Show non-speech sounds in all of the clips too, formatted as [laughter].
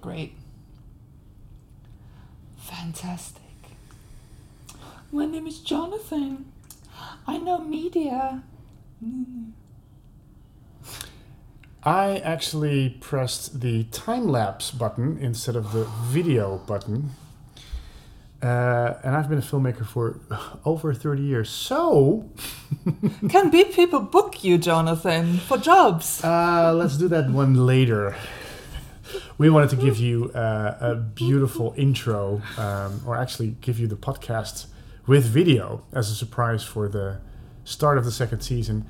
Great. Fantastic. My name is Jonathan. I know media. Mm. I actually pressed the time lapse button instead of the video button. Uh, and I've been a filmmaker for over 30 years. So, Can be people book you, Jonathan, for jobs? uh, let's do that one later. We wanted to give you uh, a beautiful intro, um, or actually give you the podcast with video as a surprise for the start of the second season.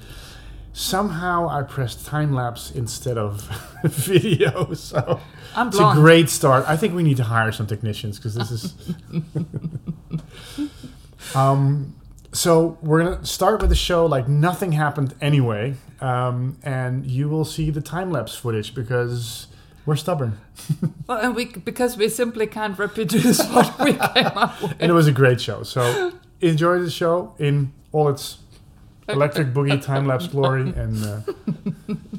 Somehow I pressed time lapse instead of [laughs] video, so I'm it's a great start. I think we need to hire some technicians because this is. [laughs] um, so we're gonna start with the show like nothing happened anyway, um, and you will see the time lapse footage because we're stubborn, [laughs] Well, and we because we simply can't reproduce what we [laughs] came up with. and it was a great show. So enjoy the show in all its [laughs] electric boogie time lapse glory, and uh,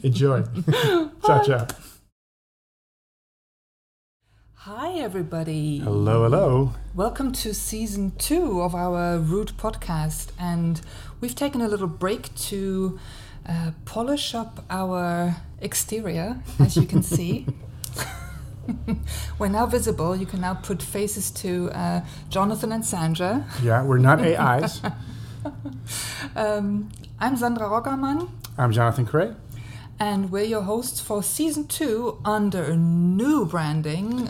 enjoy. ciao, ciao. Hi, everybody. Hello, hello. Welcome to season two of our Root podcast. And we've taken a little break to uh, polish up our exterior, as you can see. We're now visible. You can now put faces to uh, Jonathan and Sandra. Yeah, we're not AIs. [laughs] Um, I'm Sandra Roggerman, I'm Jonathan Cray. and we're your hosts for season two under a new branding.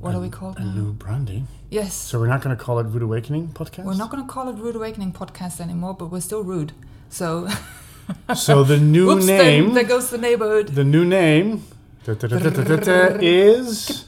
What are we called A now? new branding. Yes. So we're not going to call it Rude Awakening podcast. We're not going to call it Rude Awakening podcast anymore, but we're still rude. So, [laughs] So the new Oops, there- name, There, goes the neighborhood. the new name, is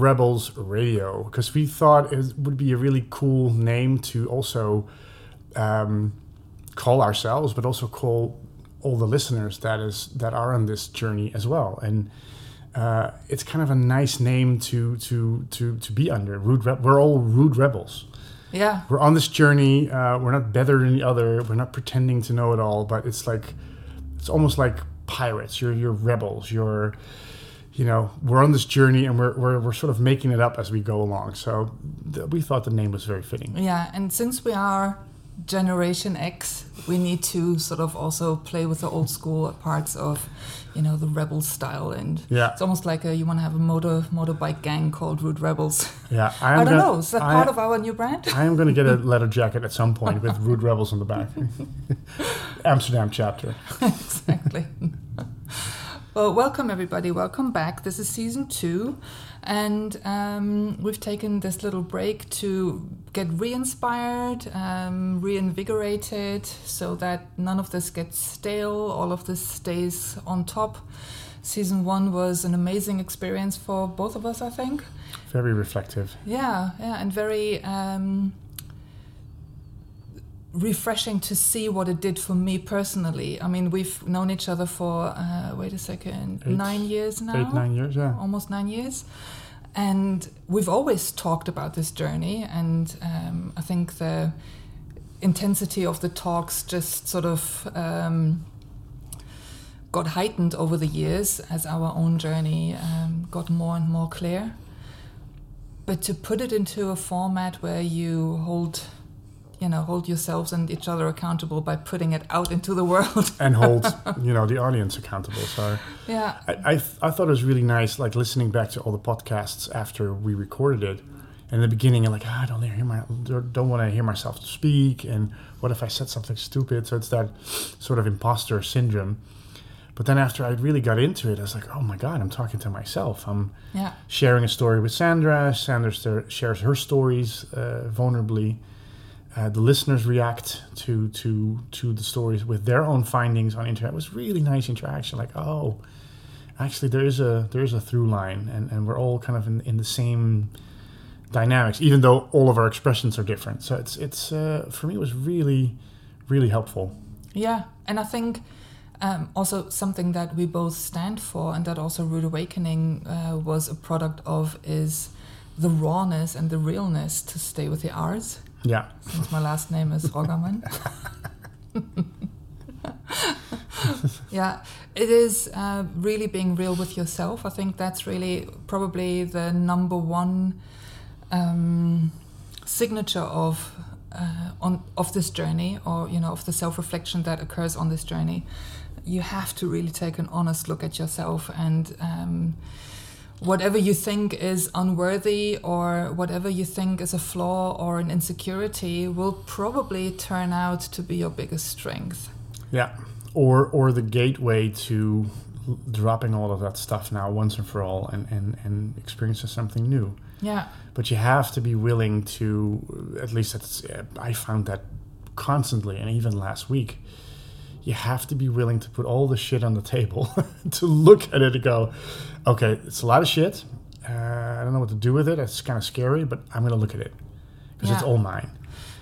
Rebels Radio because we thought it would be a really cool name to also um, call ourselves, but also call all the listeners that is that are on this journey as well. And uh, it's kind of a nice name to to to to be under. Rude, Re- we're all rude rebels. Yeah. We're on this journey. Uh, we're not better than the other. We're not pretending to know it all. But it's like it's almost like pirates. You're you're rebels. You're you know we're on this journey and we're we're, we're sort of making it up as we go along. So th- we thought the name was very fitting. Yeah. And since we are Generation X, we need to sort of also play with the old school parts of, you know, the rebel style. And Yeah, it's almost like a, you want to have a motor motorbike gang called Rude Rebels. yeah. [laughs] I, am don't gonna, know. Is that I- part of our new brand? I am going to get a [laughs] leather jacket at some point with Rude Rebels on the back. [laughs] Amsterdam chapter. exactly. Well, welcome everybody. Welcome back. This is season two, and um, we've taken this little break to get re-inspired, um, reinvigorated, so that none of this gets stale. All of this stays on top. Season one was an amazing experience for both of us, I think. Very reflective. Yeah, yeah, and very um, refreshing to see what it did for me personally. I mean, we've known each other for uh, wait a second, Eight- nine years now, Eight, nine years, yeah. almost nine years, and we've always talked about this journey. And um, I think the intensity of the talks just sort of. Um, got heightened over the years as our own journey um, got more and more clear. But to put it into a format where you hold, you know, hold yourselves and each other accountable by putting it out into the world. [laughs] And hold, [laughs] you know, the audience accountable. So yeah, I, I, th- I thought it was really nice, like listening back to all the podcasts after we recorded it. And in the beginning, I'm like, ah, I don't hear my, don't want to hear myself speak, and what if I said something stupid? So it's that sort of imposter syndrome. But then after I really got into it, I was like, oh my god, I'm talking to myself. I'm yeah, sharing a story with Sandra. Sandra shares her stories uh, vulnerably. Uh, the listeners react to to to the stories with their own findings on internet. It was really nice interaction. Like, oh, actually there is a there is a through line, and, and we're all kind of in, in the same dynamics, even though all of our expressions are different. So it's it's uh, for me it was really really helpful. Yeah, and I think um, also something that we both stand for, and that also Rude Awakening uh, was a product of, is the rawness and the realness to stay with the R's. Yeah. Since my last name is Rogerman. [laughs] yeah, it is uh, really being real with yourself. I think that's really probably the number one um, signature of uh, on of this journey, or you know, of the self reflection that occurs on this journey. You have to really take an honest look at yourself and. Um, whatever you think is unworthy or whatever you think is a flaw or an insecurity will probably turn out to be your biggest strength. Yeah, or or the gateway to dropping all of that stuff now once and for all and and and experiencing something new. Yeah. But you have to be willing to at least that's I found that constantly and even last week you have to be willing to put all the shit on the table [laughs] to look at it and go, okay, it's a lot of shit. Uh, I don't know what to do with it. It's kind of scary, but I'm going to look at it because yeah. it's all mine.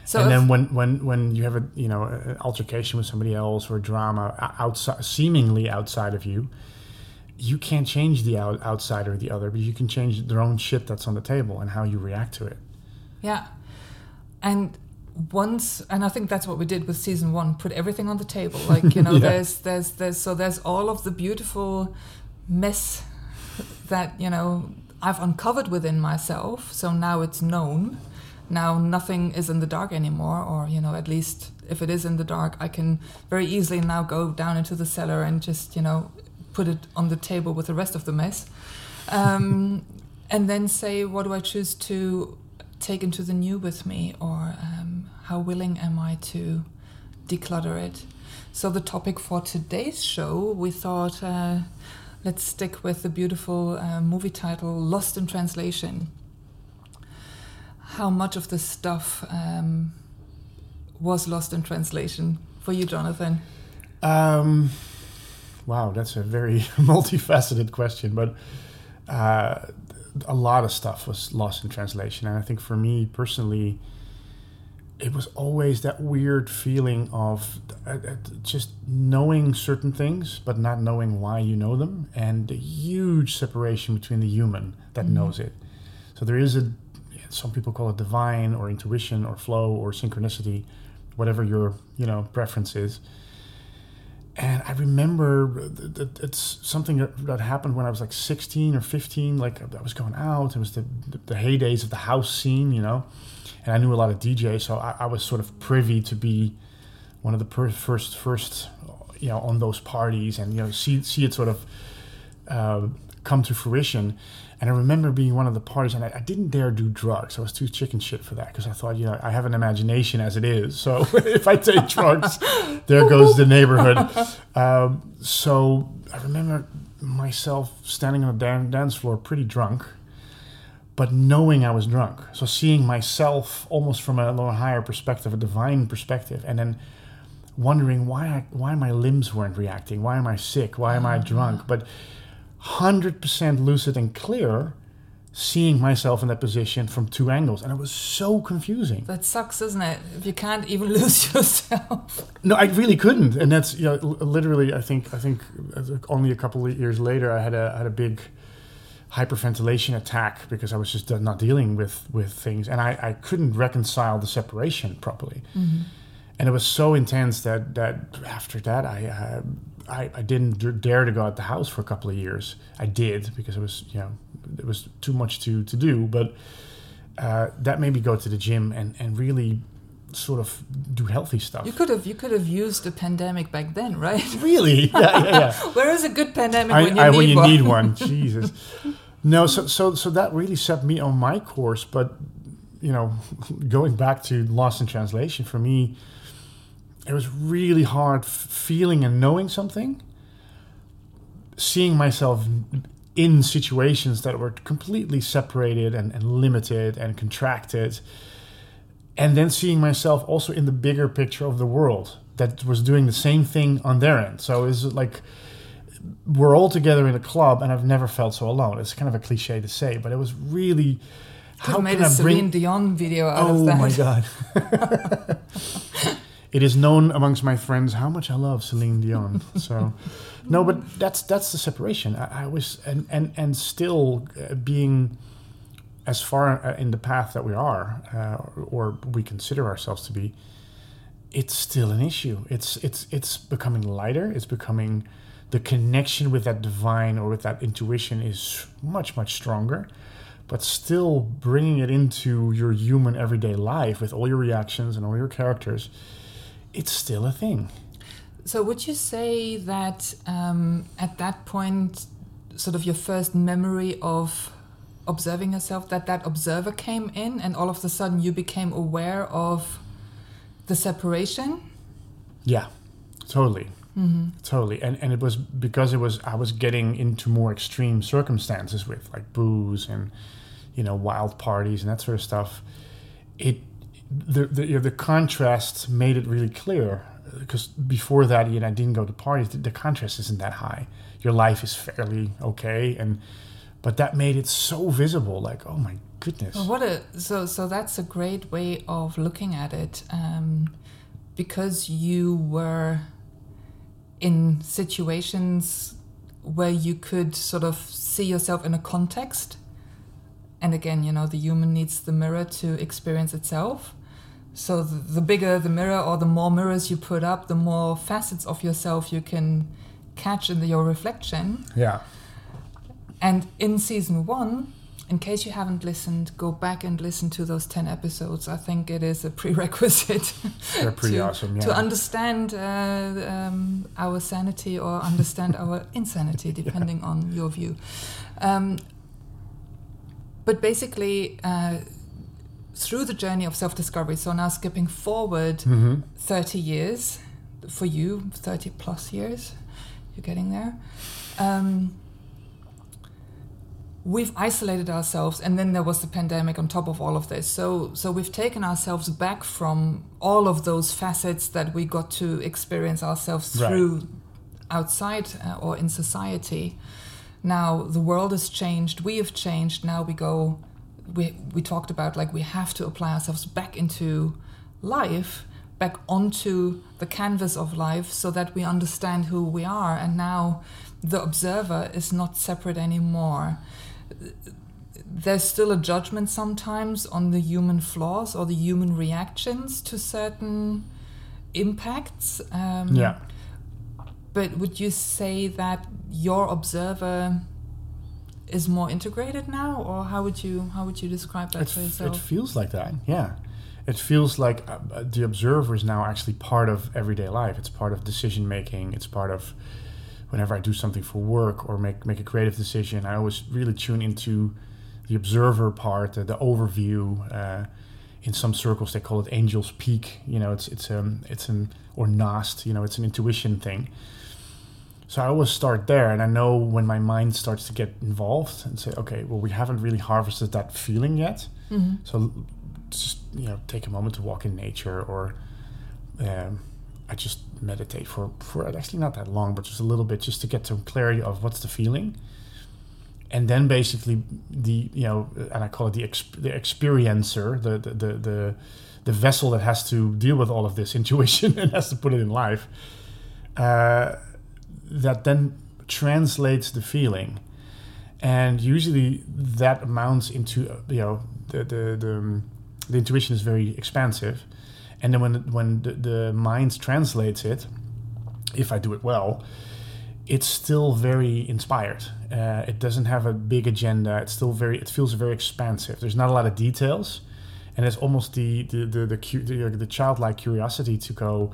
So and then when, when, when you have a you know an altercation with somebody else or a drama outside, seemingly outside of you, you can't change the out, outside or the other, but you can change their own shit that's on the table and how you react to it. Yeah, and once and i think that's what we did with season one put everything on the table. Like you know [laughs] yeah. there's there's there's so there's all of the beautiful mess that you know i've uncovered within myself. So now it's known. Now nothing is in the dark anymore or you know at least if it is in the dark i can very easily now go down into the cellar and just you know put it on the table with the rest of the mess. [laughs] Um, and then say what do i choose to take into the new with me or um, how willing am I to declutter it? So, the topic for today's show, we thought uh, let's stick with the beautiful uh, movie title Lost in Translation. How much of this stuff um, was lost in translation for you, Jonathan? Um, wow, that's a very [laughs] multifaceted question, but uh, a lot of stuff was lost in translation. And I think for me personally, it was always that weird feeling of uh, uh, just knowing certain things, but not knowing why you know them, and the huge separation between the human that mm-hmm. knows it. So there is a, some people call it divine or intuition or flow or synchronicity, whatever your you know preference is and I remember that it's something that, that, happened when I was like 16 or 15. Like I was going out. It was the, the, heydays of the house scene, you know. And I knew a lot of DJs, so I, I was sort of privy to be one of the per- first, first, you know, on those parties and you know see see it sort of uh, come to fruition. And I remember being one of the parties, and I, I didn't dare do drugs. I was too chicken shit for that because I thought, you know, I have an imagination as it is. So [laughs] if I take drugs, there goes the neighborhood. Um, so I remember myself standing on a dance floor, pretty drunk, but knowing I was drunk. So seeing myself almost from a little higher perspective, a divine perspective, and then wondering why I, why my limbs weren't reacting, why am I sick, why am I drunk, but 100% lucid and clear seeing myself in that position from two angles. And it was so confusing. That sucks isn't it? If you can't even [laughs] lose yourself. No i really couldn't. And that's you know literally i think i think only a couple of years later i had a I had a big hyperventilation attack because i was just not dealing with with things. And i i couldn't reconcile the separation properly. Mm-hmm. and it was so intense that that after that i uh, I, I didn't dare to go out the house for a couple of years. I did because it was you know it was too much to to do, but uh, that made me go to the gym and and really sort of do healthy stuff. You could have you could have used a pandemic back then, right? [laughs] Really? Yeah, yeah, yeah. [laughs] Where is a good pandemic I, when you I, need when you one? need one? [laughs] Jesus. No, so so so that really set me on my course. But you know, going back to Lost in Translation for me, it was really hard feeling and knowing something, seeing myself in situations that were completely separated and, and limited and contracted, and then seeing myself also in the bigger picture of the world that was doing the same thing on their end. So it's like we're all together in a club, and I've never felt so alone. It's kind of a cliche to say, but it was really. Could how made can a I Celine? Dion video out Oh of that. my god! [laughs] [laughs] it is known amongst my friends how much I love Celine Dion. [laughs] So, no, but that's that's the separation. I, I was and and and still uh, being as far uh, in the path that we are, uh, or we consider ourselves to be. It's still an issue. It's it's it's becoming lighter. It's becoming the connection with that divine or with that intuition is much much stronger but still bringing it into your human everyday life with all your reactions and all your characters, it's still a thing. So, would you say that um, at that point, sort of your first memory of observing yourself, that that observer came in and all of a sudden you became aware of the separation? Yeah, totally. Totally. And and it was because it was I was getting into more extreme circumstances with like booze and you know wild parties and that sort of stuff. It the the, you know, the contrast made it really clear because before that you know I didn't go to parties. The, the contrast isn't that high. Your life is fairly okay and but that made it so visible like oh my goodness. What a so so that's a great way of looking at it, um, because you were in situations where you could sort of see yourself in a context, and again, you know, the human needs the mirror to experience itself. So the, the bigger the mirror, or the more mirrors you put up, the more facets of yourself you can catch in your reflection. Yeah. And in season one, in case you haven't listened, go back and listen to those 10 episodes. I think it is a [laughs] prerequisite They're pretty to, awesome, yeah. to understand uh, um, our sanity or understand our [laughs] insanity, depending on your view. Um, but basically, uh, through the journey of self discovery, so now skipping forward hmm 30 years for you, 30 plus years, you're getting there. Um, we've isolated ourselves, and then there was the pandemic on top of all of this. So, so we've taken ourselves back from all of those facets that we got to experience ourselves Right. through outside uh, or in society. Now the world has changed. We have changed. Now we go. We we talked about like we have to apply ourselves back into life, back onto the canvas of life, so that we understand who we are. And now the observer is not separate anymore. There's still a judgment sometimes on the human flaws or the human reactions to certain impacts. Um, Yeah. but would you say that your observer is more integrated now, or how would you how would you describe that It, for f- it yourself? feels like that, yeah. It feels like uh, uh, the observer is now actually part of everyday life. It's part of decision making. It's part of whenever I do something for work or make make a creative decision. I always really tune into the observer part, the, the overview. Uh, in some circles, they call it Angel's Peak. You know, it's it's um it's an or Nast. You know, it's an intuition thing. So I always start there, and I know when my mind starts to get involved and say, okay, well, we haven't really harvested that feeling yet. hmm So just you know, take a moment to walk in nature, or um, I just meditate for for actually not that long, but just a little bit, just to get some clarity of what's the feeling, and then basically the you know, and I call it the exp- the experiencer, the the the the, the vessel that has to deal with all of this [laughs] intuition and has to put it in life. Uh, that then translates the feeling. And usually that amounts into you know the the the, um, the intuition is very expansive. And then when when the, the mind translates it if i do it well it's still very inspired. Uh, it doesn't have a big agenda. It's still very it feels very expansive. There's not a lot of details. And it's almost the the the the, the, the childlike curiosity to go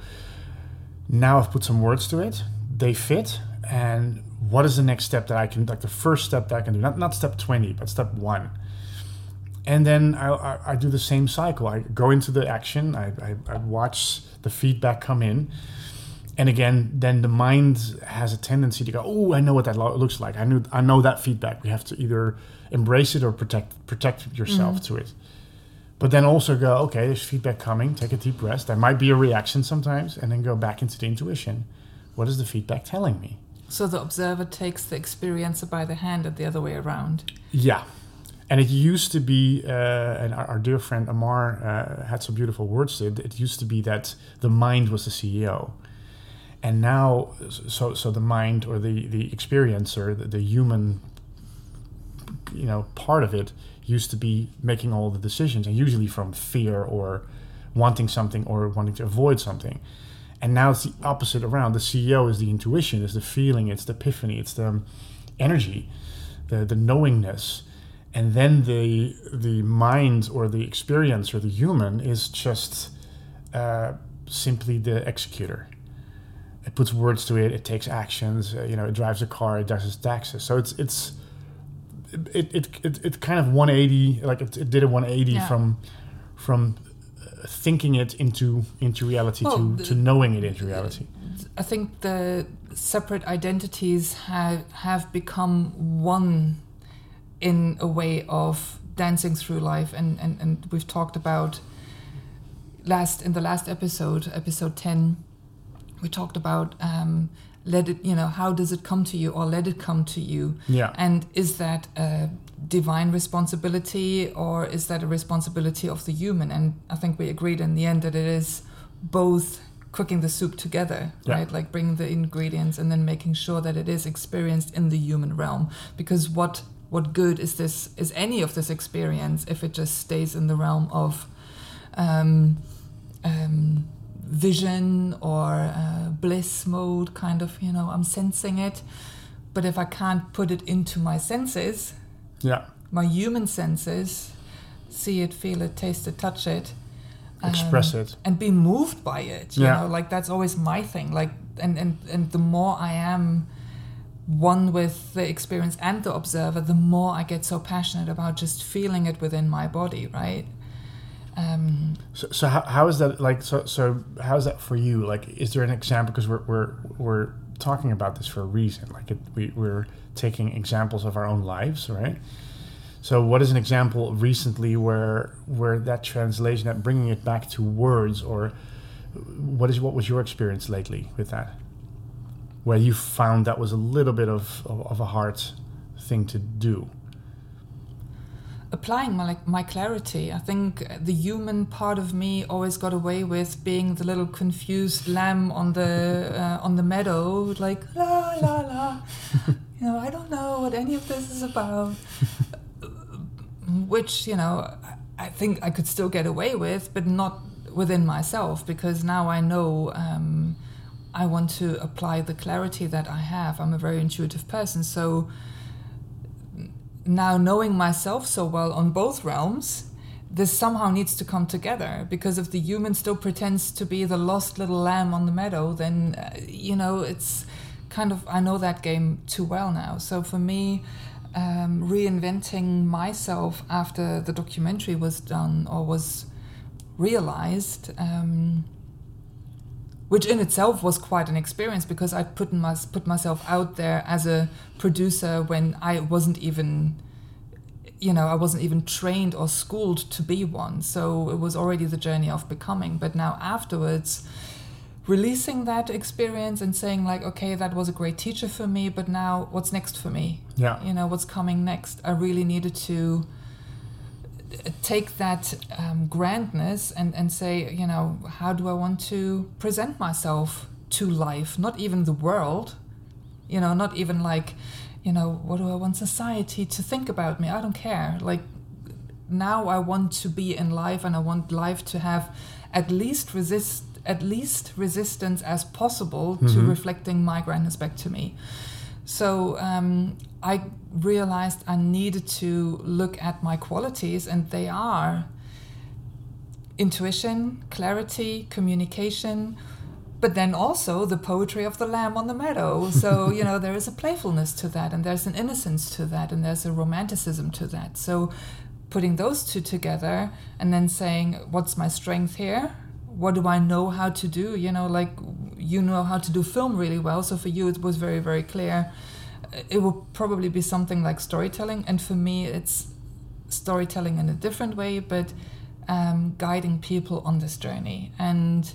now i've put some words to it they fit and what is the next step that i can like the first step that i can do not not step 20 but step one and then I, I, I do the same cycle. I go into the action. I, I, I watch the feedback come in, and again, then the mind has a tendency to go, "Oh, I know what that lo- looks like. I knew, I know that feedback. We have to either embrace it or protect protect yourself mm-hmm. to it." But then also go, "Okay, there's feedback coming. Take a deep breath. There might be a reaction sometimes, and then go back into the intuition. What is the feedback telling me?" So the observer takes the experiencer by the hand and the other way around. Yeah. And it used to be, uh, and our, our, dear friend Amar uh, had some beautiful words to it. It used to be that the mind was the CEO, and now, so so the mind or the the experiencer, the, the human, you know, part of it used to be making all the decisions, and usually from fear or wanting something or wanting to avoid something. And now it's the opposite around. The CEO is the intuition, is the feeling, it's the epiphany, it's the energy, the the knowingness and then the the mind or the experience or the human is just uh, simply the executor. It puts words to it. It takes actions. Uh, you know, it drives a car. It does its taxes. So it's it's it it it, it kind of 180 like it, it did a 180 yeah. from from thinking it into into reality well, to, the, to knowing it into reality. I think the separate identities have have become one in a way of dancing through life. And, and, and we've talked about last in the last episode episode 10 we talked about um, let it you know how does it come to you or let it come to you? Yeah. And is that a divine responsibility or is that a responsibility of the human? And i think we agreed in the end that it is both cooking the soup together yeah. right? Like bringing the ingredients and then making sure that it is experienced in the human realm. Because what what good is this is any of this experience if it just stays in the realm of um, um, vision or uh, bliss mode kind of you know i'm sensing it. But if i can't put it into my senses yeah my human senses see it feel it taste it touch it um, express it and be moved by it you yeah. know like that's always my thing like and and and the more i am one with the experience and the observer, the more I get so passionate about just feeling it within my body, right? Um, so, so how, how is that like? So, so how is that for you? Like, is there an example? Because we're we're we're talking about this for a reason. Like, it, we we're taking examples of our own lives, right? So, what is an example recently where where that translation, that bringing it back to words, or what is what was your experience lately with that? where you found that was a little bit of, of, of a hard thing to do? applying my like, my clarity. I think the human part of me always got away with being the little confused lamb on the uh, on the meadow, like la la la. [laughs] you know, I don't know what any of this is about. Which you know, I think I could still get away with, but not within myself because now I know. Um, I want to apply the clarity that I have. I'm a very intuitive person. So now knowing myself so well on both realms, this somehow needs to come together because if the human still pretends to be the lost little lamb on the meadow, then, uh, you know, it's kind of, I know that game too well now. So for me, um, reinventing myself after the documentary was done or was realized. Um, which in itself was quite an experience because I put my, put myself out there as a producer when I wasn't even you know I wasn't even trained or schooled to be one so it was already the journey of becoming but now afterwards releasing that experience and saying like okay that was a great teacher for me but now what's next for me yeah you know what's coming next I really needed to take that um, grandness and, and say, you know, how do I want to present myself to life? Not even the world, you know, not even like, you know, what do I want society to think about me? I don't care. Like, now I want to be in life and I want life to have at least resist at least resistance as possible mm-hmm. to reflecting my grandness back to me. So um, I realized I needed to look at my qualities, and they are intuition, clarity, communication, but then also the poetry of the lamb on the meadow. [laughs] So, you know, there is a playfulness to that, and there's an innocence to that, and there's a romanticism to that. So, putting those two together and then saying, What's my strength here? What do I know how to do? You know, like you know how to do film really well. So for you, it was very, very clear. It will probably be something like storytelling. And for me, it's storytelling in a different way, but um, guiding people on this journey. And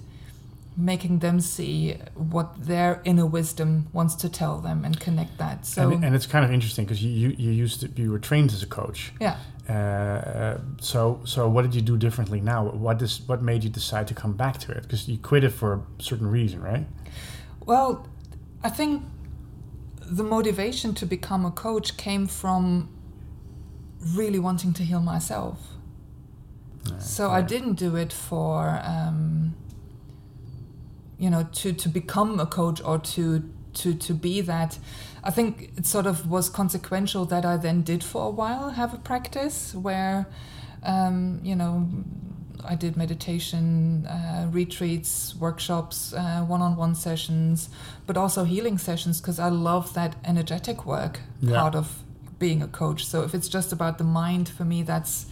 making them see what their inner wisdom wants to tell them and connect that. So and, and it's kind of interesting because you, you you used to, you were trained as a coach. yeah. Uh, so so what did you do differently now? What does what made you decide to come back to it? Because you quit it for a certain reason, right? Well, I think the motivation to become a coach came from really wanting to heal myself. So I didn't do it for, um, you know, to, to become a coach or to, to, to be that. I think it sort of was consequential that I then did for a while have a practice where, um, you know, I did meditation uh, retreats, workshops, one on one sessions, but also healing sessions because I love that energetic work Yeah. part of being a coach. So if it's just about the mind, for me, that's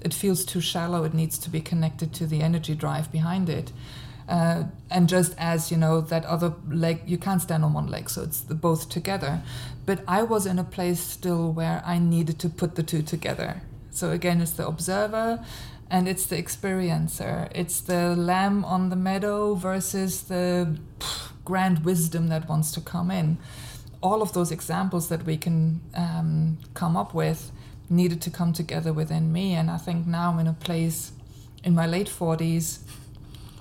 it feels too shallow. It needs to be connected to the energy drive behind it. Uh, and just as you know that other leg you can't stand on one leg so it's the both together. But i was in a place still where i needed to put the two together. So again it's the observer and it's the experiencer. It's the lamb on the meadow versus the pff, grand wisdom that wants to come in. All of those examples that we can um, come up with needed to come together within me. And i think now i'm in a place in my late 40s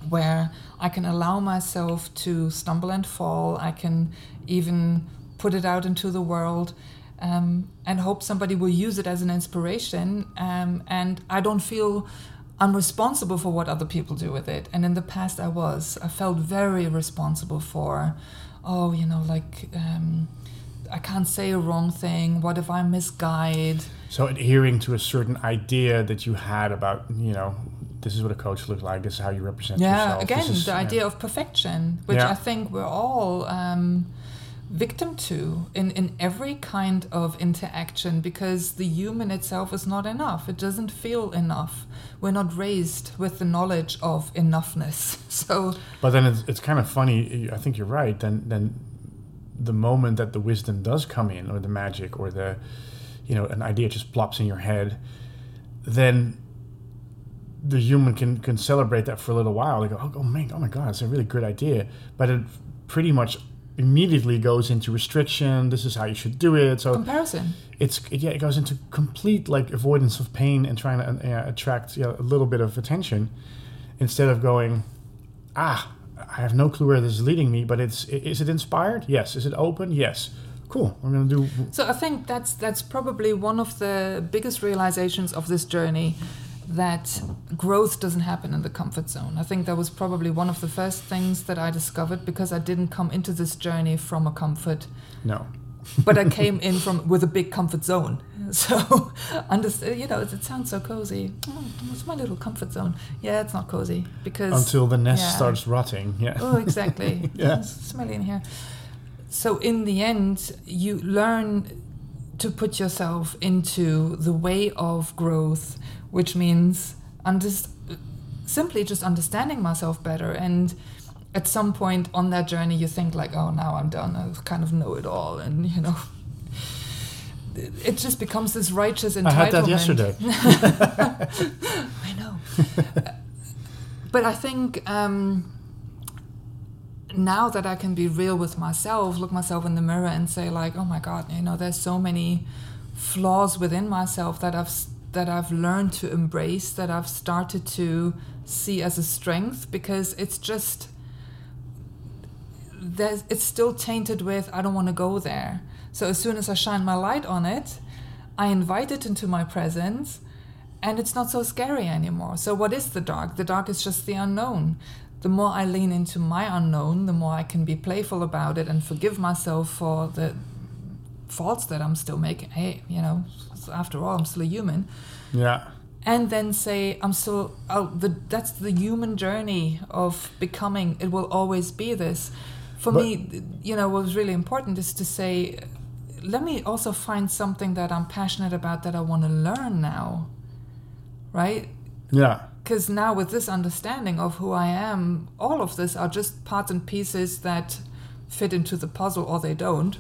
where I can allow myself to stumble and fall. I can even put it out into the world um, and hope somebody will use it as an inspiration. Um, and I don't feel I'm responsible for what other people do with it. And in the past, I was. I felt very responsible for, oh, you know, like. Um, I can't say a wrong thing. What if I misguide? So adhering to a certain idea that you had about, you know, this is what a coach looks like. This is how you represent yeah yourself. again is, the yeah. idea of perfection which Yeah. i think we're all um, victim to in, in every kind of interaction because the human itself is not enough it doesn't feel enough we're not raised with the knowledge of enoughness [laughs] so But then it's, it's kind of funny. I think you're right. Then then the moment that the wisdom does come in, or the magic, or the you know an idea just plops in your head, then the human can can celebrate that for a little while. They go, oh, oh man, oh my god, it's a really good idea. But it pretty much immediately goes into restriction. This is how you should do it. So comparison it's yeah, it goes into complete like avoidance of pain and trying to uh, attract yeah, a little bit of attention instead of going, ah, I have no clue where this is leading me, but it's is it inspired? Yes. Is it open? Yes. Cool. We're gonna do. So I think that's that's probably one of the biggest realizations of this journey that growth doesn't happen in the comfort zone. I think that was probably one of the first things that I discovered because I didn't come into this journey from a comfort, No. [laughs] but I [laughs] came in from with a big comfort zone. [laughs] So, you know, it, it sounds so cozy. Oh, it's my little comfort zone. Yeah, it's not cozy because Until the nest yeah. starts rotting. Yeah. Oh, exactly. Yeah. It's smelly in here. So in the end, you learn to put yourself into the way of growth, which means under- simply just understanding myself better. And at some point on that journey, you think like, "Oh, now I'm done. I kind of know it all," and you know. [laughs] It just becomes this righteous entitlement. I had that yesterday. [laughs] I know. [laughs] but I think um, now that I can be real with myself, look myself in the mirror and say like, oh my God, you know, there's so many flaws within myself that I've that I've learned to embrace, that I've started to see as a strength because it's just there's it's still tainted with I don't want to go there. So as soon as I shine my light on it, I invite it into my presence and it's not so scary anymore. So what is the dark? The dark is just the unknown. The more I lean into my unknown, the more I can be playful about it and forgive myself for the faults that I'm still making. Hey, you know, after all, I'm still a human Yeah. and then say i'm still oh, the, that's the human journey of becoming it will always be this for But- me you know what was really important is to say let me also find something that i'm passionate about that i want to learn now right Yeah. Because now with this understanding of who i am all of this are just parts and pieces that fit into the puzzle or they don't.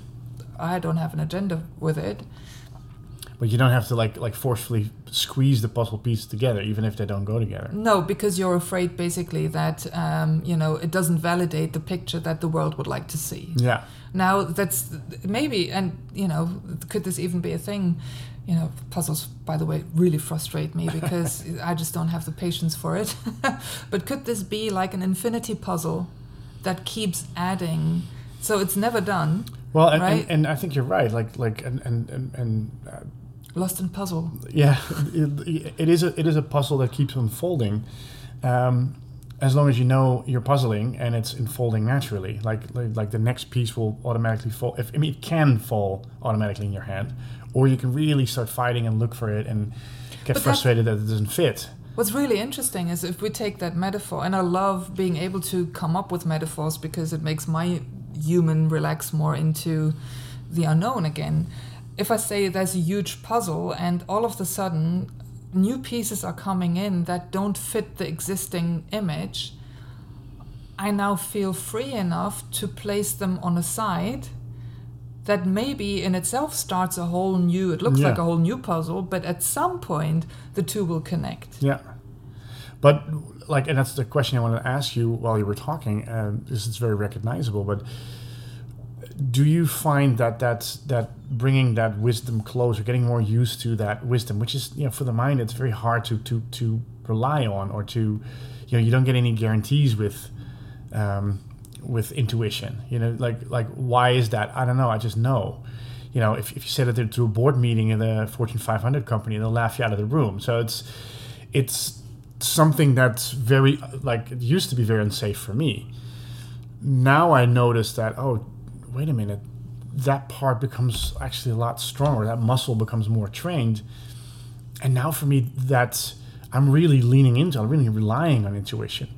I don't have an agenda with it but you don't have to like like forcefully squeeze the puzzle pieces together, even if they don't go together. No, because you're afraid basically that um, you know it doesn't validate the picture that the world would like to see. Yeah, Now that's maybe, and you know, could this even be a thing? You know, puzzles, by the way, really frustrate me [laughs] because I just don't have the patience for it. [laughs] but could this be like an infinity puzzle that keeps adding? So it's never done. well, and, Right. and, and I think you're right. Like like and and and, and uh, Lost in puzzle. yeah, it, it is a it is a puzzle that keeps unfolding. Um, as long as you know you're puzzling and it's unfolding naturally, like, like like the next piece will automatically fall. If I mean, it can fall automatically in your hand, or you can really start fighting and look for it and get that- frustrated that it doesn't fit. What's really interesting is if we take that metaphor, and I love being able to come up with metaphors because it makes my human relax more into the unknown again. If I say there's a huge puzzle and all of a sudden new pieces are coming in that don't fit the existing image, I now feel free enough to place them on a side that maybe in itself starts a whole new it looks Yeah. like a whole new puzzle but at some point the two will connect Yeah, but like, and that's the question I wanted to ask you while you were talking. Um, this is very recognizable, but do you find that that's that bringing that wisdom closer, getting more used to that wisdom, which is you know for the mind, it's very hard to to to rely on or to, you know, you don't get any guarantees with. Um, with intuition, you know, like like why is that? I don't know. I just know. You know, if, if you said it to a board meeting in the Fortune 500 company, they'll laugh you out of the room. So it's it's something that's very like it used to be very unsafe for me. Now I notice that oh, wait a minute, that part becomes actually a lot stronger. That muscle becomes more trained, and now for me that's I'm really leaning into. I'm really relying on intuition,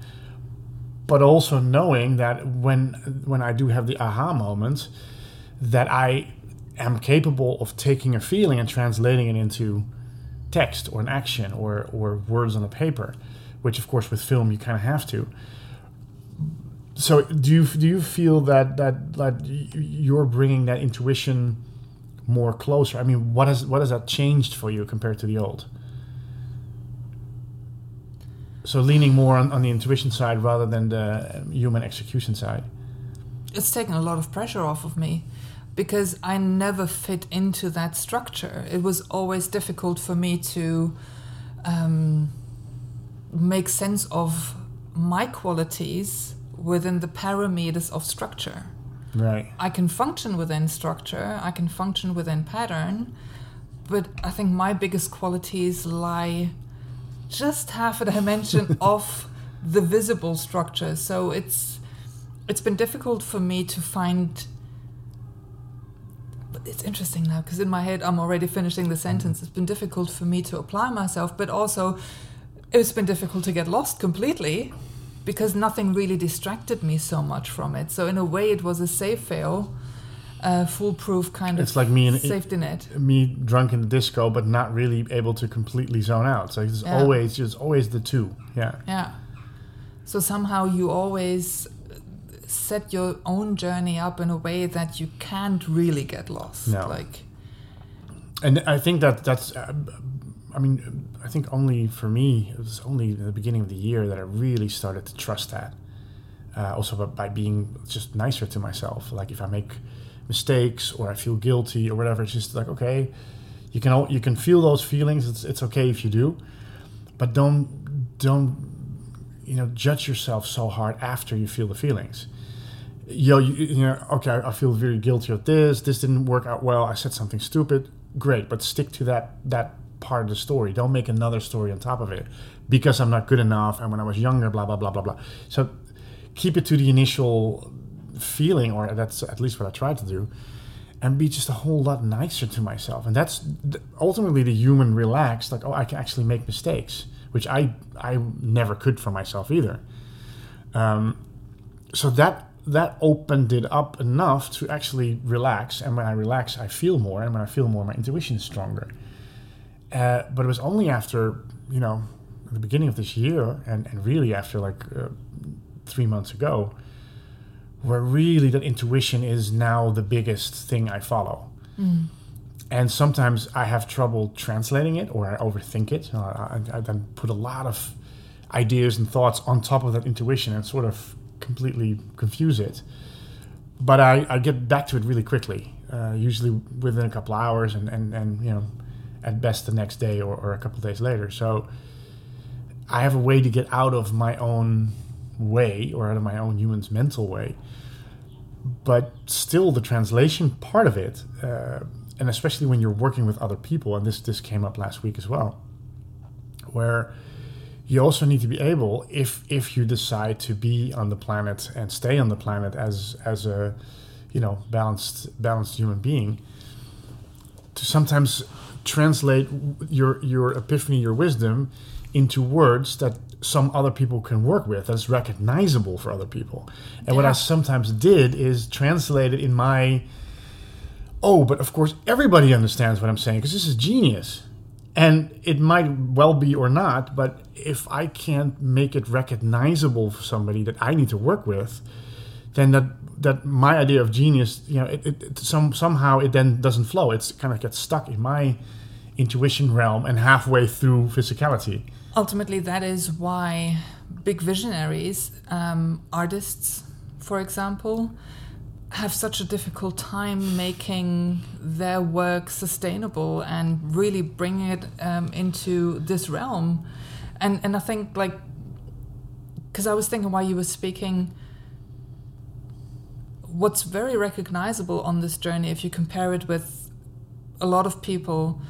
but also knowing that when when I do have the aha moments, that I am capable of taking a feeling and translating it into text or an action or, or words on a paper, which of course with film you kind of have to. So do you do you feel that that that you're bringing that intuition more closer? I mean, what has what has that changed for you compared to the old? So leaning more on, on the intuition side rather than the um, human execution side. it's taken a lot of pressure off of me because I never fit into that structure. It was always difficult for me to um, make sense of my qualities within the parameters of structure. Right. I can function within structure, I can function within pattern, but I think my biggest qualities lie just half a dimension [laughs] off the visible structure. So it's it's been difficult for me to find but it's interesting now because in my head I'm already finishing the sentence. It's been difficult for me to apply myself, but also it's been difficult to get lost completely because nothing really distracted me so much from it. So in a way, it was a safe fail, uh, foolproof kind It's of like me and safety net. me drunk in the disco, but not really able to completely zone out. So it's Yeah. always just always the two. Yeah. Yeah. So somehow you always set your own journey up in a way that you can't really get lost. No. Like And I think that that's. Uh, I mean, I think only for me, it was only in the beginning of the year that I really started to trust that. Uh, also, by, by being just nicer to myself. Like if I make mistakes or I feel guilty or whatever, it's just like okay, you can all, you can feel those feelings. It's it's okay if you do, but don't don't you know judge yourself so hard after you feel the feelings. Yo, you, you know, okay, I feel very guilty of this. This didn't work out well. I said something stupid. Great, but stick to that that part of the story. Don't make another story on top of it because I'm not good enough. And when I was younger, blah blah blah blah blah. So keep it to the initial feeling, or that's at least what I tried to do, and be just a whole lot nicer to myself. And that's ultimately the human relaxed. Like, oh, I can actually make mistakes, which I I never could for myself either. Um, so that that opened it up enough to actually relax. And when I relax, I feel more. And when I feel more, my intuition is stronger. Uh, but it was only after, you know, the beginning of this year and, and really after like uh, three months ago, where really that intuition is now the biggest thing I follow. and sometimes I have trouble translating it or I overthink it. Uh, I, I then put a lot of ideas and thoughts on top of that intuition and sort of completely confuse it. But I, I get back to it really quickly, uh, usually within a couple hours, and, and, and you know, at best the next day or, or a couple days later. So I have a way to get out of my own way or out of my own human's mental way. But still, the translation part of it, uh, and especially when you're working with other people, and this this came up last week as well, where you also need to be able, if if you decide to be on the planet and stay on the planet as as a you know balanced balanced human being, to sometimes translate your your epiphany, your wisdom, into words that some other people can work with that's recognizable for other people. And yeah. what I sometimes did is translate it in my oh, but of course everybody understands what I'm saying because this is genius. And it might well be or not, but if I can't make it recognizable for somebody that I need to work with, then that that my idea of genius, you know, it, it, some somehow it then doesn't flow. It's kind of gets stuck in my intuition realm and halfway through physicality. Ultimately, that is why big visionaries, um, artists, for example, have such a difficult time making their work sustainable and really bringing it um, into this realm. And and I think like because I was thinking while you were speaking, what's very recognizable on this journey, if you compare it with a lot of people,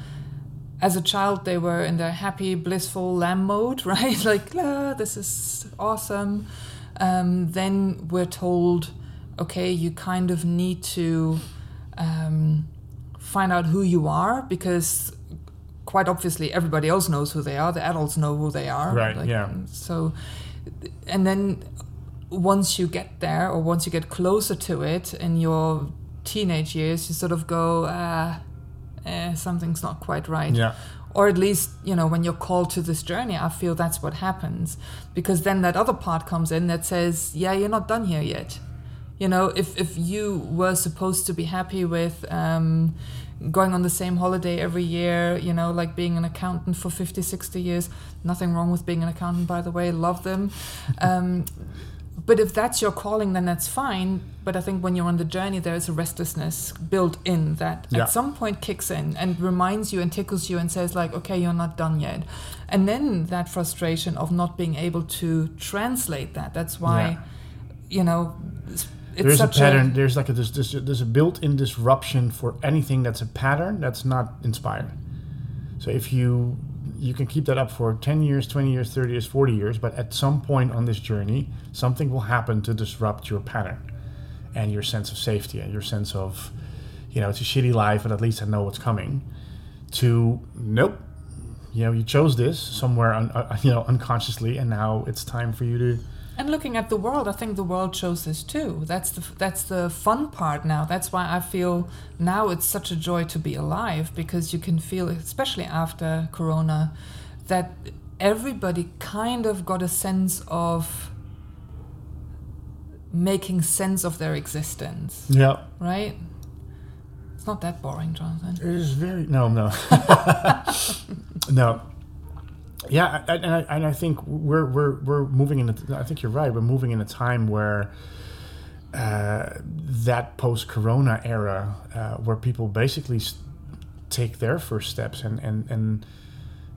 as a child they were in their happy, blissful lamb mode, [laughs] right? like, ah, this is awesome. Um, then we're told okay, you kind of need to um, find out who you are because quite obviously everybody else knows who they are. The adults know who they are. Right. Like, yeah. So, and then once you get there or once you get closer to it in your teenage years, you sort of go, ah, eh, something's not quite right. Yeah. Or at least, you know, when you're called to this journey, I feel that's what happens. Because then that other part comes in that says, yeah, you're not done here yet you know if if you were supposed to be happy with um, going on the same holiday every year you know like being an accountant for 50 60 years nothing wrong with being an accountant by the way love them [laughs] um, but if that's your calling then that's fine but i think when you're on the journey there is a restlessness built in that yeah. at some point kicks in and reminds you and tickles you and says like okay you're not done yet and then that frustration of not being able to translate that that's why yeah. you know there's a pattern. A, there's like a there's, there's, there's a built-in disruption for anything that's a pattern that's not inspired. So if you you can keep that up for 10 years, 20 years, 30 years, 40 years, but at some point on this journey, something will happen to disrupt your pattern and your sense of safety and your sense of, you know, it's a shitty life, but at least I know what's coming. To nope, you know, you chose this somewhere, un, uh, [laughs] you know, unconsciously, and now it's time for you to and looking at the world, I think the world shows this too. That's the that's the fun part now. That's why I feel now it's such a joy to be alive because you can feel, especially after Corona, that everybody kind of got a sense of making sense of their existence. Yeah. Right. It's not that boring, Jonathan. It is very no no [laughs] no yeah, and I, and I think we're we're we're moving in. A, I think you're right. We're moving in a time where uh, that post-corona era, uh, where people basically take their first steps and and and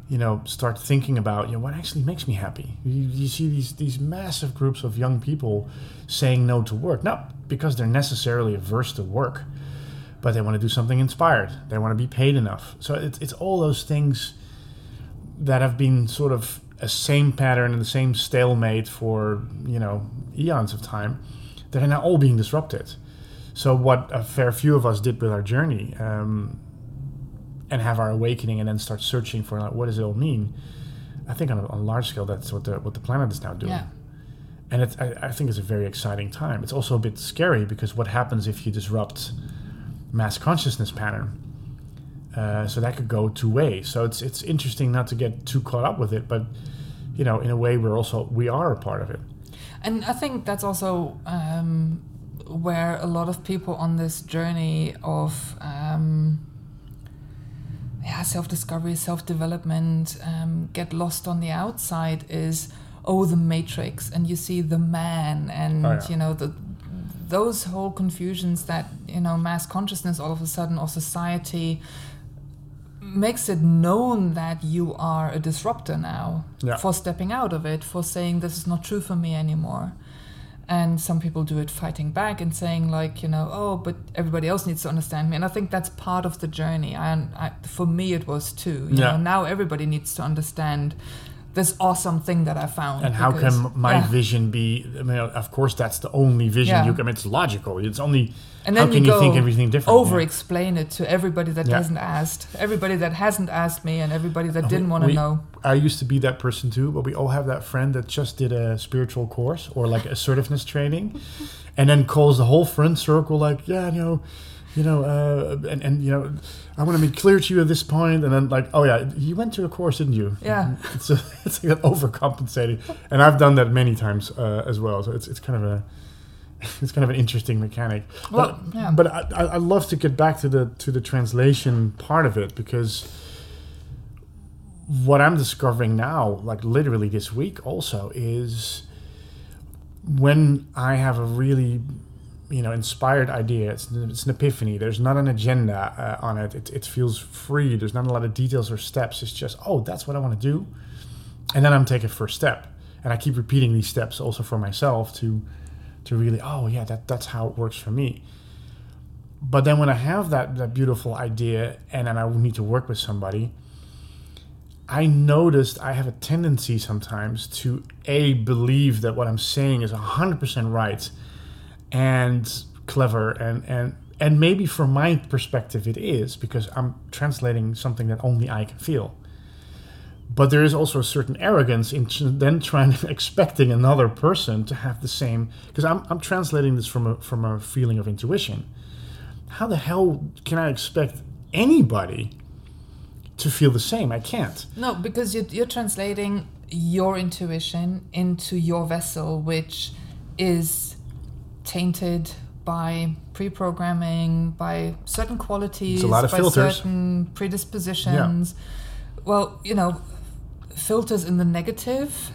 you know start thinking about you know what actually makes me happy. You, you see these these massive groups of young people saying no to work, not because they're necessarily averse to work, but they want to do something inspired. They want to be paid enough. So it's it's all those things that have been sort of a same pattern and the same stalemate for you know eons of time that are now all being disrupted. So what a fair few of us did with our journey um, and have our awakening and then start searching for like, what does it all mean. I think on a, on a, large scale that's what the what the planet is now doing. Yeah. And it, I, I think it's a very exciting time. It's also a bit scary because what happens if you disrupt mass consciousness pattern? Uh, so that could go two ways. So it's it's interesting not to get too caught up with it, but you know, in a way, we're also we are a part of it. And I think that's also um, where a lot of people on this journey of um, yeah, self discovery, self development, um, get lost on the outside is oh the matrix, and you see the man, and Oh, yeah. you know the those whole confusions that you know mass consciousness all of a sudden or society makes it known that you are a disruptor now Yeah. for stepping out of it for saying this is not true for me anymore and some people do it fighting back and saying like you know oh but everybody else needs to understand me and i think that's part of the journey and I, for me it was too you Yeah. know now everybody needs to understand this awesome thing that i found And how because- can my yeah. vision be? I mean, of course, that's the only vision Yeah. you can. It's logical. It's only. and how then can you, you, go think everything different? over Yeah. explain it to everybody that Yeah. hasn't asked everybody that hasn't asked me and everybody that We- didn't want to know I used to be that person too, but we all have that friend that just did a spiritual course or like [laughs] assertiveness training, and then calls the whole friend circle like, yeah, you know, you know, uh, and and you know, I want to be clear to you at this point, and then like, oh yeah, you went to a course, didn't you? Yeah. [laughs] It's a, it's like overcompensating, and I've done that many times uh, as well. So it's it's kind of a. [laughs] It's kind of an interesting mechanic, Well, but, yeah. but I, I I love to get back to the to the translation part of it because what I'm discovering now, like literally this week, also is when I have a really, you know, inspired idea. It's, it's an epiphany. There's not an agenda uh, on it. it. It feels free. There's not a lot of details or steps. It's just, oh, that's what I want to do, and then I'm taking first step, and I keep repeating these steps also for myself to, to really, oh yeah, that that's how it works for me. But then when I have that that beautiful idea, and then I need to work with somebody. I noticed I have a tendency sometimes to a believe that what I'm saying is 100% right and clever and and and maybe from my perspective it is because I'm translating something that only I can feel. But there is also a certain arrogance in then trying [laughs] expecting another person to have the same because I'm I'm translating this from a from a feeling of intuition. How the hell can I expect anybody to feel the same? I can't. No, because you're, you're translating your intuition into your vessel, which is tainted by pre-programming, by certain qualities, a lot of by filters. certain predispositions. Yeah. Well, you know, filters in the negative,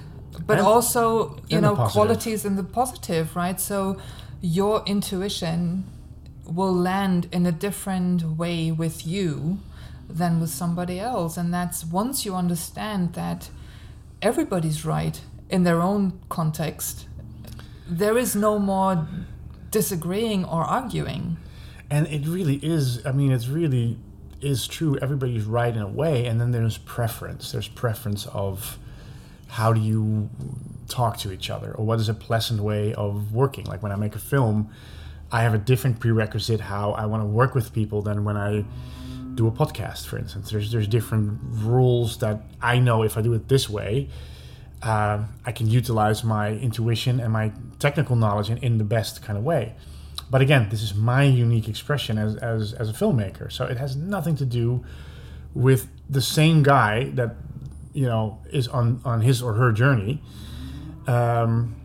but And- also you know qualities in the positive, right? So your intuition will land in a different way with you than with somebody else. And that's once you understand that everybody's right in their own context, there is no more disagreeing or arguing. And it really is. I mean, it's really is true. Everybody's right in a way, and then there's preference. There's preference of how do you talk to each other, or what is a pleasant way of working. Like when I make a film, I have a different prerequisite how I want to work with people than when I do a podcast, for instance. There's there's different rules that I know if I do it this way, uh, I can utilize my intuition and my technical knowledge in, in the best kind of way. But again, this is my unique expression as, as, as a filmmaker. So it has nothing to do with the same guy that, you know, is on, on his or her journey. Um,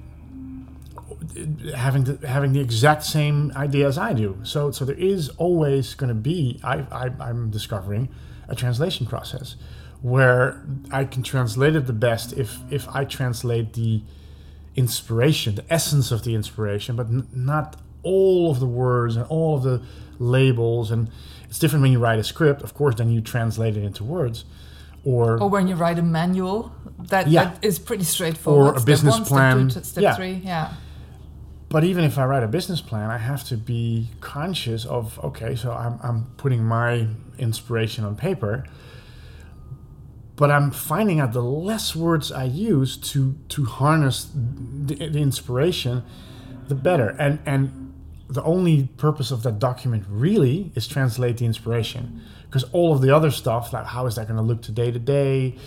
having the, having the exact same idea as I do. So so there is always going to be I, I I'm discovering a translation process where I can translate it the best if if I translate the inspiration, the essence of the inspiration, but n- not all of the words and all of the labels. And it's different when you write a script, of course, then you translate it into words. Or, Or when you write a manual, that, Yeah. that is pretty straightforward. Or a Step business one, plan. Step two, step Yeah. three, yeah. but even if I write a business plan, I have to be conscious of okay, so I'm, I'm putting my inspiration on paper, but I'm finding out the less words I use to to harness the, the inspiration, the better. And and the only purpose of that document really is translate the inspiration, because all of the other stuff, like how is that going to look to day to day,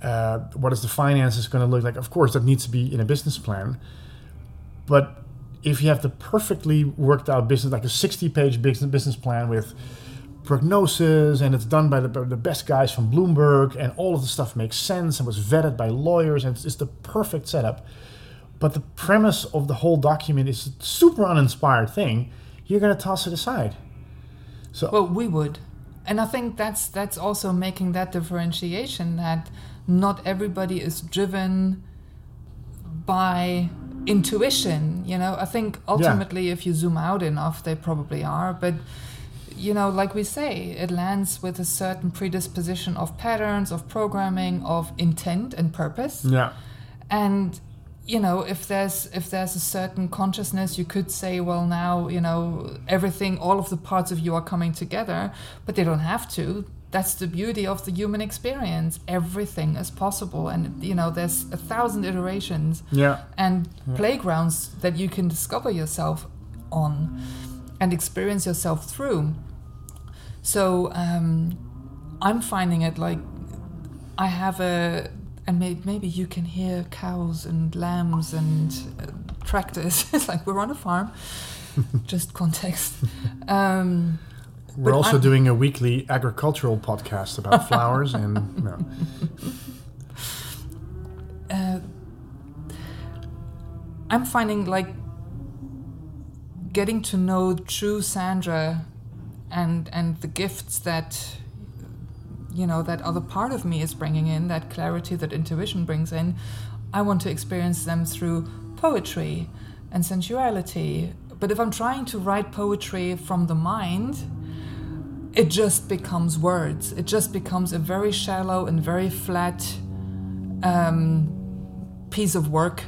uh, what is the finances going to look like? Of course, that needs to be in a business plan, but if you have the perfectly worked out business, like a 60 page business plan with prognosis and it's done by the, the best guys from Bloomberg and all of the stuff makes sense and was vetted by lawyers and it's, it's the perfect setup. But the premise of the whole document is a super uninspired thing. You're going to toss it aside. So Well, we would. and I think that's that's also making that differentiation that not everybody is driven by intuition. You know, I think ultimately, if you zoom out enough, they probably are, but you know, like we say, it lands with a certain predisposition of patterns, of programming, of intent and purpose. Yeah. And you know, if there's if there's a certain consciousness, you could say, well, now you know everything, all of the parts of you are coming together, but they don't have to. That's the beauty of the human experience. Everything is possible, and you know, there's a thousand iterations Yeah. and Yeah. playgrounds that you can discover yourself on and experience yourself through. So um, I'm finding it like I have a, and may, maybe you can hear cows and lambs and uh, tractors. [laughs] it's like we're on a farm. [laughs] Just context. Um, We're also I'm- doing a weekly agricultural podcast about [laughs] flowers and no. uh, I'm finding like getting to know true Sandra and and the gifts that you know that other part of me is bringing in that clarity that intuition brings in I want to experience them through poetry and sensuality. But if I'm trying to write poetry from the mind it just becomes words. It just becomes a very shallow and very flat um, piece of work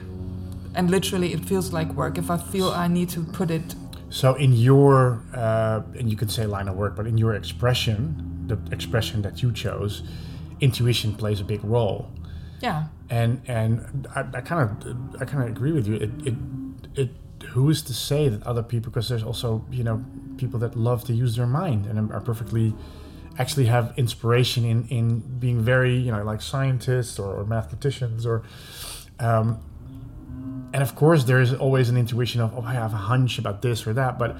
and literally it feels like work if i feel i need to put it So in your uh, and you could say line of work, but in your expression, the expression that you chose, intuition plays a big role. yeah and and I, kind of I kind of agree with you. It, it it who is to say that other people? Because there's also you know people that love to use their mind and are perfectly actually have inspiration in in being very you know like scientists or, or mathematicians or. Um, and of course, there is always an intuition of, oh, I have a hunch about this or that, but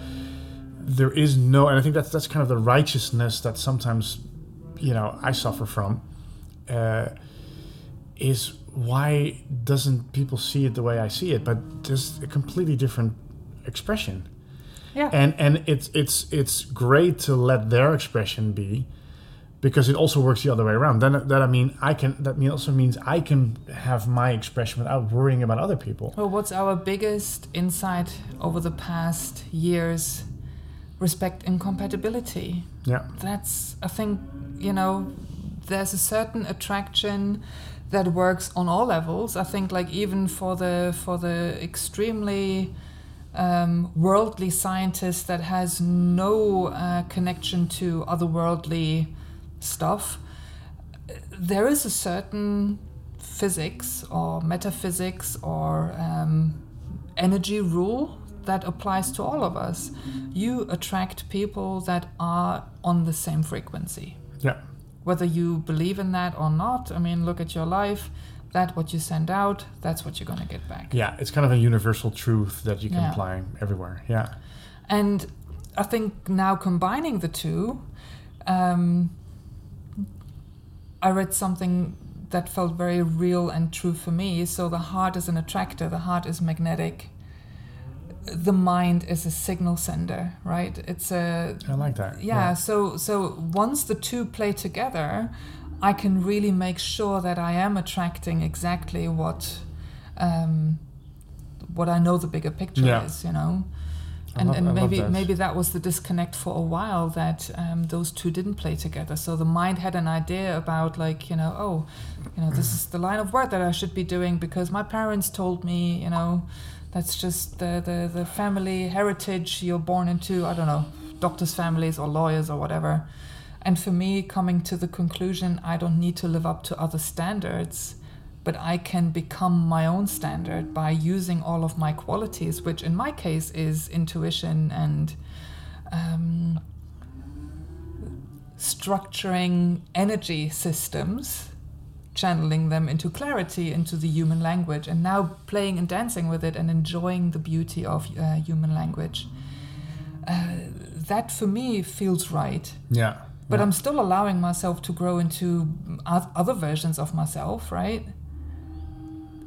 there is no, and I think that's that's kind of the righteousness that sometimes, you know, I suffer from. Uh, is why doesn't people see it the way I see it? But just a completely different expression, yeah and and it's it's it's great to let their expression be, because it also works the other way around. Then that I mean I can that mean also means I can have my expression without worrying about other people. well what's our biggest insight over the past years respect incompatibility Yeah, that's i think you know there's a certain attraction that works on all levels i think like even for the for the extremely um, worldly scientist that has no uh, connection to otherworldly stuff there is a certain physics or metaphysics or um, energy rule that applies to all of us. You attract people that are on the same frequency. yeah, Whether you believe in that or not, I mean, look at your life. That what you send out, that's what you're going to get back. yeah. It's kind of a universal truth that you can Yeah. apply everywhere. Yeah, And I think now combining the two, um, I read something that felt very real and true for me. So the heart is an attractor, the heart is magnetic. The mind is a signal sender, right? It's a I like that. yeah, so so once the two play together, I can really make sure that I am attracting exactly what um, what I know the bigger picture Yeah. is, you know. And, love- and maybe that. maybe that was the disconnect for a while that um, those two didn't play together. So the mind had an idea about like you know oh, you know this is the line of work that I should be doing because my parents told me you know that's just the the, the family heritage you're born into. I don't know doctors' families or lawyers or whatever. And for me, coming to the conclusion, I don't need to live up to other standards, but I can become my own standard by using all of my qualities, which in my case is intuition and um, structuring energy systems, channeling them into clarity, into the human language, and now playing and dancing with it and enjoying the beauty of uh, human language. Uh, that for me feels right yeah. but yeah. I'm still allowing myself to grow into other versions of myself, right?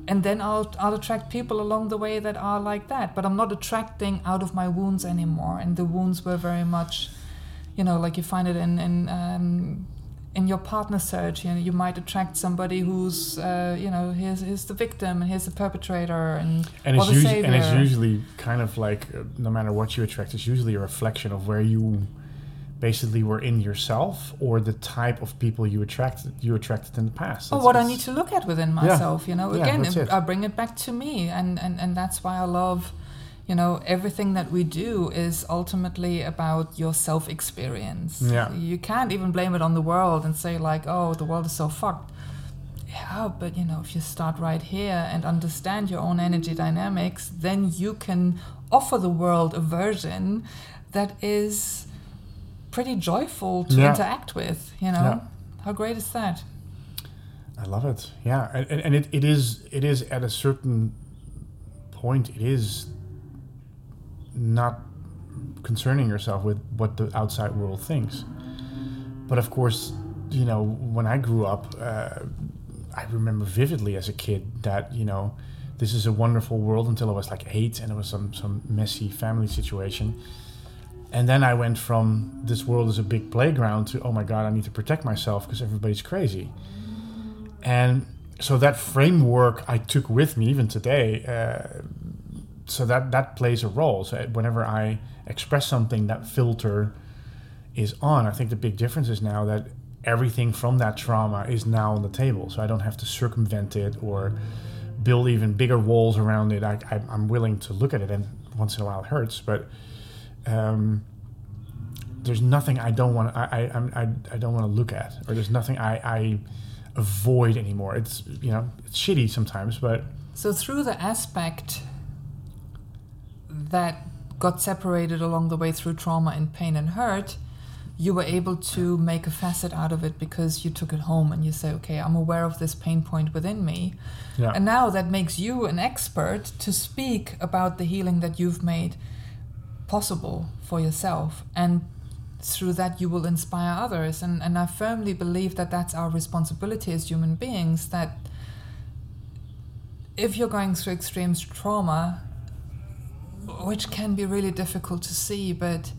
And then I'll, I'll attract people along the way that are like that. But I'm not attracting out of my wounds anymore. And the wounds were very much, you know, like you find it in in um, in your partner search. You know, you might attract somebody who's uh, you know here's here's the victim and here's the perpetrator and, and it's usually and it's usually kind of like uh, no matter what you attract, it's usually a reflection of where you basically were in yourself or the type of people you attracted you attracted in the past. or what I need to look at within myself. You know, Yeah, again, that's it. I bring it back to me, and and and that's why I love. You know, everything that we do is ultimately about your self experience. Yeah. You can't even blame it on the world and say, like, oh, the world is so fucked. Yeah, but you know, if you start right here and understand your own energy dynamics, then you can offer the world a version that is pretty joyful to Yeah. interact with. You know, Yeah. how great is that? I love it. Yeah, and, and- it, it is it is at a certain point it is not concerning yourself with what the outside world thinks. But of course, you know, when I grew up, uh, I remember vividly as a kid that you know this is a wonderful world until I was like eight, and it was some some messy family situation. And then I went from this world is a big playground to oh my god, I need to protect myself because everybody's crazy. And so that framework I took with me even today. Uh, so that that plays a role. So whenever I express something, that filter is on. I think the big difference is now that everything from that trauma is now on the table. So I don't have to circumvent it or build even bigger walls around it. I, I, I'm willing to look at it, and once in a while it hurts, but um, there's nothing I don't want. I I, I'm- I I don't want to look at, or there's nothing I, I avoid anymore. It's you know it's shitty sometimes, but So through the aspect that got separated along the way through trauma and pain and hurt, you were able to make a facet out of it because you took it home and you say, okay, I'm aware of this pain point within me. yeah. And now that makes you an expert to speak about the healing that you've made possible for yourself. And through that, you will inspire others. And, and I firmly believe that that's our responsibility as human beings that if you're going through extreme trauma, which can be really difficult to see, but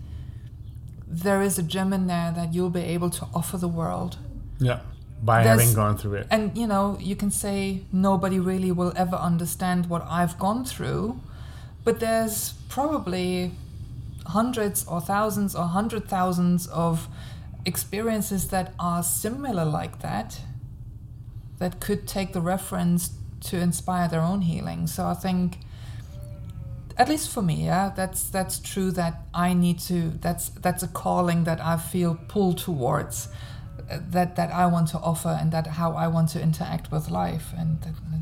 there is a gem in there that you'll be able to offer the world. Yeah, by There's- having gone through it. And you know, you can say nobody really will ever understand what I've gone through, but there's probably hundreds or thousands or hundred thousands of experiences that are similar like that that could take the reference to inspire their own healing. So I think at least for me, yeah, that's that's true that I need to that's that's a calling that I feel pulled towards uh, that that I want to offer and that how I want to interact with life and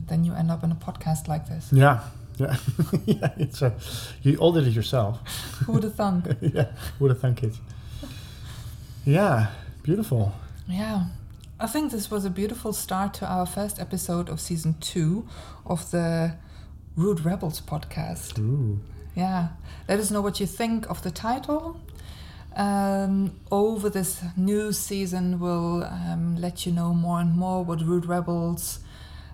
then you end up in a podcast like this. Yeah, yeah, [laughs] yeah. It's a, you all did it yourself. [laughs] Who would have thunk? [laughs] yeah, would have thunk it. Yeah, beautiful. Yeah. I think this was a beautiful start to our first episode of season 2 of the Rude Rebels podcast. Ooh. Yeah. Let us know what you think of the title. Um, over this new season, we'll um, let you know more and more what Rude Rebels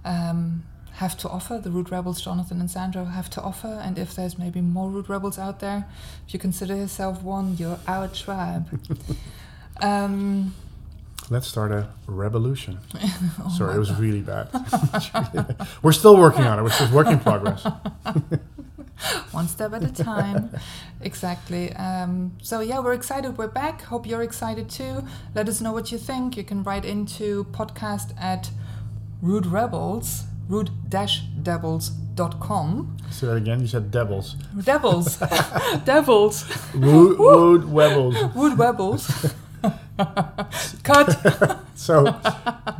um, have to offer. The Rude Rebels, Jonathan and Sandra, have to offer. And if there's maybe more Rude Rebels out there, if you consider yourself one, you're our tribe. [laughs] um, Let's start a revolution. [laughs] oh Sorry, it was God. really bad. [laughs] We're still working on it. It's just work in progress. one step at a time exactly um, so yeah we're excited we're back hope you're excited too let us know what you think you can write into podcast at rude rebels rude-devils.com Say that again. You said devils. devils [laughs] devils Wood, wood webbles. rude [laughs] [laughs] rebels cut So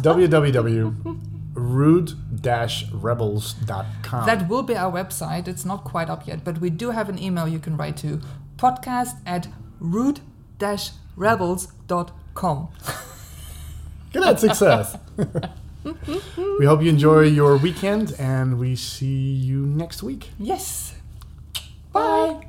www.rude-rebels.com. that will be our website it's not quite up yet but we do have an email you can write to podcast at rude-rebels.com Good at success. [laughs] we hope you enjoy your weekend and we see you next week. yes. Bye